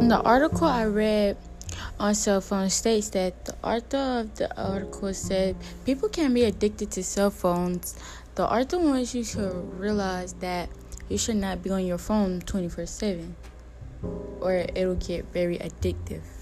The article I read on cell phone states that the author of the article said people can be addicted to cell phones. The author wants you to realize that you should not be on your phone 24 7 or it'll get very addictive.